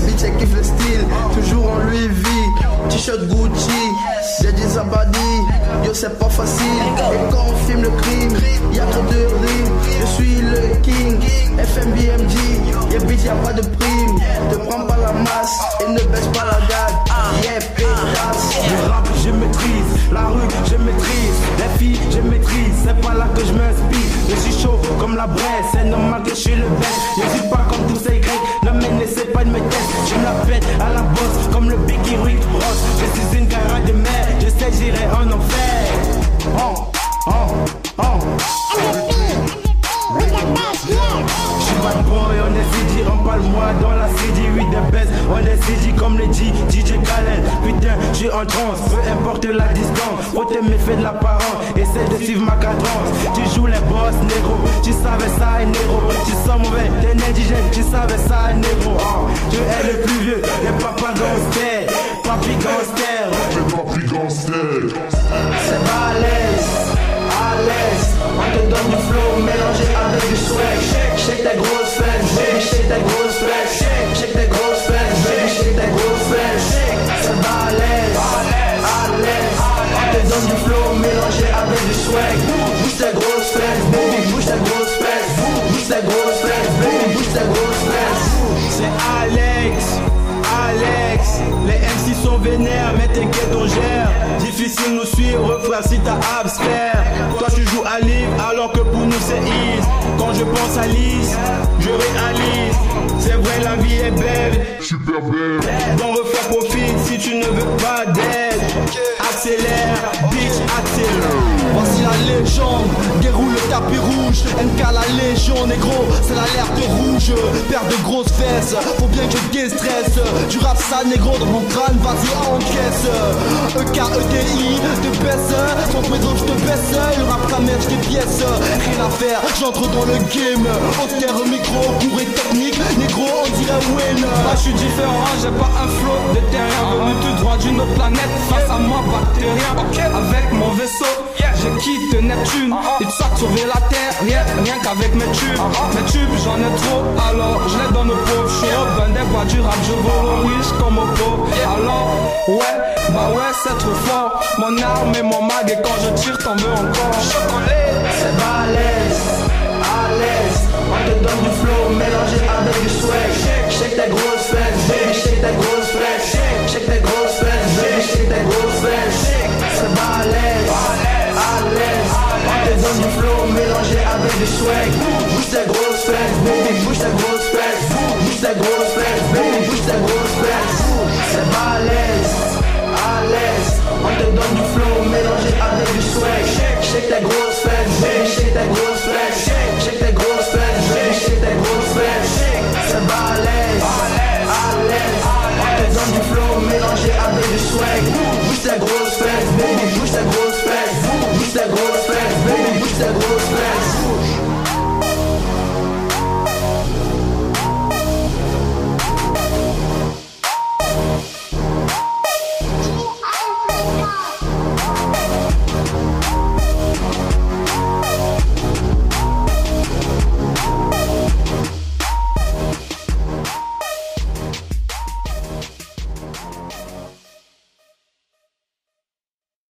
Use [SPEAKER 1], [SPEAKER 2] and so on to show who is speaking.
[SPEAKER 1] quartier kiffe le style, toujours en Louis V. T-shirt Gucci, j'ai dit Zabadi, yo c'est pas facile. Et quand on filme le crime, y a trop de rimes. Je suis le king, FMBMG, y'a bitch y'a pas de prime. Te prends pas la masse et ne baisse pas la garde. Yeah, pétasse.
[SPEAKER 2] Le rap, je maîtrise. La rue, je maîtrise. Les filles, je maîtrise. C'est pas là que je m'inspire. Je suis chaud comme la braise. C'est normal que je suis le best. Je suis pas comme tous ces DJ Khaled, putain, j'suis en transe, peu importe la distance, faut t'aimer, fais de l'apparence, essaie de suivre ma cadence, tu joues les boss négro, tu savais ça négro, tu sens mauvais, t'es indigène, tu savais ça négro, oh, sont vénères, mais t'inquiète on gère, difficile nous suivre frère si t'as abstraire, toi tu joues à livre alors que pour nous c'est easy, quand je pense à Lise, je réalise, c'est vrai la vie est belle,
[SPEAKER 3] Super belle.
[SPEAKER 2] Bon refait profite si tu ne veux pas d'aide. Accélère, bitch, accélère.
[SPEAKER 4] La légende, déroule le tapis rouge. NK la légion, négro, c'est l'alerte rouge Paire de grosses fesses, faut bien que je déstresse. Du rap ça négro dans mon crâne, vas-y encaisse. E-K-E-D-I, te baisse. Sans pédo je te baisse, le rap ramène je des pièces Rien à faire, j'entre dans le game. Austère micro, cours et technique. Négro on dirait win
[SPEAKER 5] Moi je suis différent, j'ai pas un flow de terrien Venu tout droit d'une autre planète Face à moi bactérien. Avec mon vaisseau Je quitte Neptune. Tout ça sauver la terre Rien, rien qu'avec mes tubes. Mes tubes j'en ai trop Alors je les donne aux pauvres. Je suis open des voix du Je vole aux riches comme aux pauvres Alors ouais, bah ouais c'est trop fort. Mon arme et mon mag Et quand je tire t'en veux encore.
[SPEAKER 1] C'est balèze, à l'aise. On te donne du flow mélangé avec du swag. Shake, shake tes Bouge tes